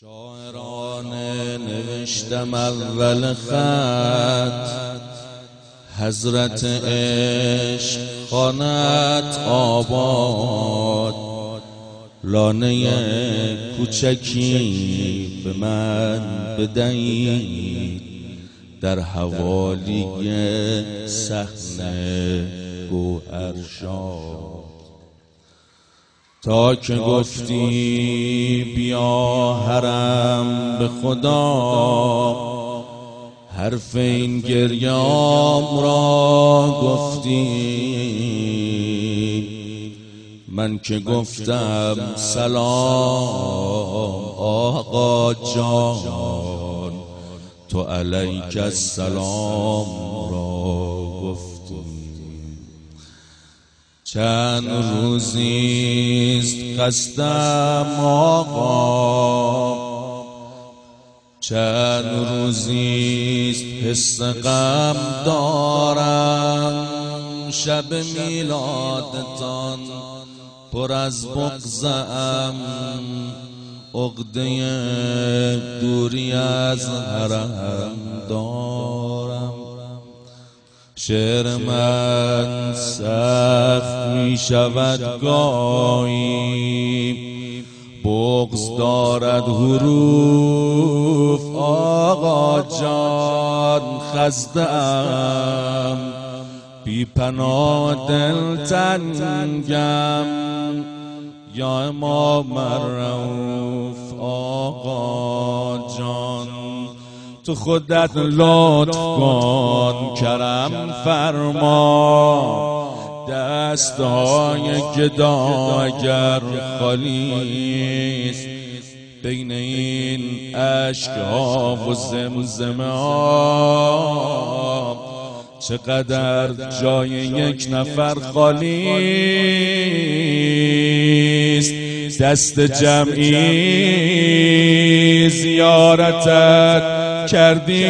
شاعرانه نوشتم اول خط. حضرت عشق خانت آباد. لانه کوچکی به من بدهید. در حوالی صحنه گوهرشاد تا که گفتی بیا حرم به خدا حرف این گریام را گفتی من که گفتم سلام آقا جان تو علیک السلام را چند روزیست قصدم آقا. چند روزیست حس غم دارم. شب میلادتان پر از بغزم عقده دوری از حرم دارم. شعر من سخت می شود گاهی. بغز دارد حروف. آقا جان خستم. بی پناه دل تنگم. یا امام مرعوف آقا جان. تو خودت لطف کن کرم فرما. دستهای خالی بین این عشق ها و زمزمه ها چقدر جای یک نفر خالی دست جمعی زیارتت کردیم.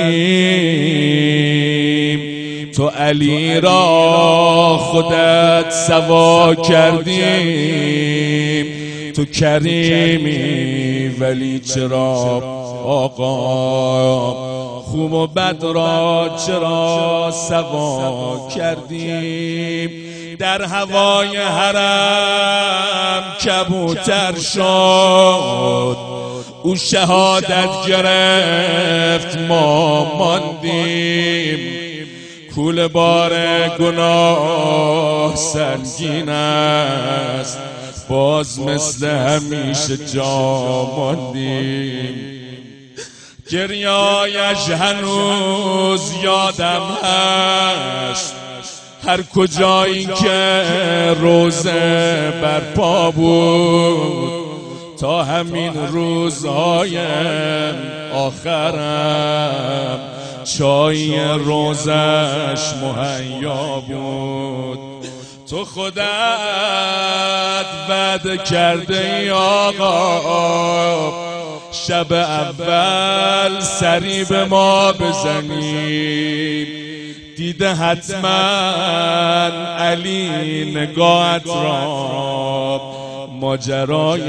تو علی را خودت سوا کردیم. تو کریمی ولی چرا آقا؟ خوب و بد را چرا سوا کردیم؟ در هوای حرم کبوتر شد. او شهادت گرفت ما ماندیم. کول بار گناه سنگین است. باز مثل همیشه جا ماندیم. گریایش هنوز یادم هست. هر کجایی که روزه برپا بود تا همین روزهای آخرم چای روزش مهیا بود. تو خودت بد کرده ای آقا. شب اول سری به ما بزنی دیده حتما علی نگاهت را. ماجرای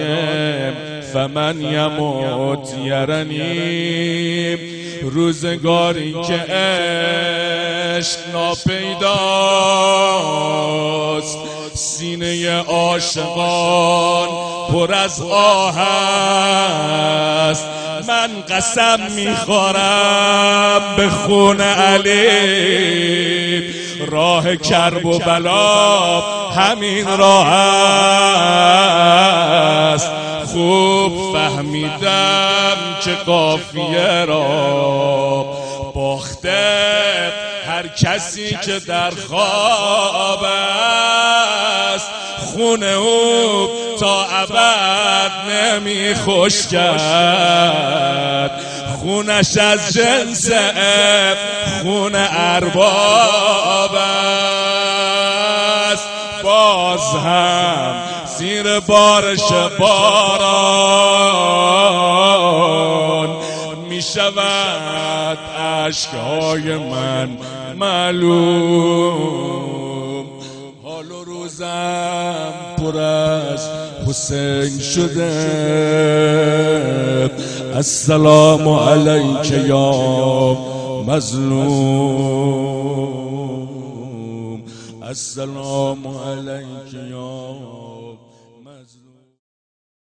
فمن یموت یرنی. روزگاری که عشق ناپیداست. سینه عاشقان پر از آه است. من قسم می‌خورم به خون علی. راه کرب و بلا همین راه است. خوب فهمیدم که قافیه را باخته هر کسی که در خواب است خونه او تا ابد نمی خوش کرد. خونش از جنس خون ارباب است. باز هم زیر بارش باران می شود عشقهای من معلوم. حال و روزم پر از حسین شده. السلام علیک یا مظلوم. السلام علیک یا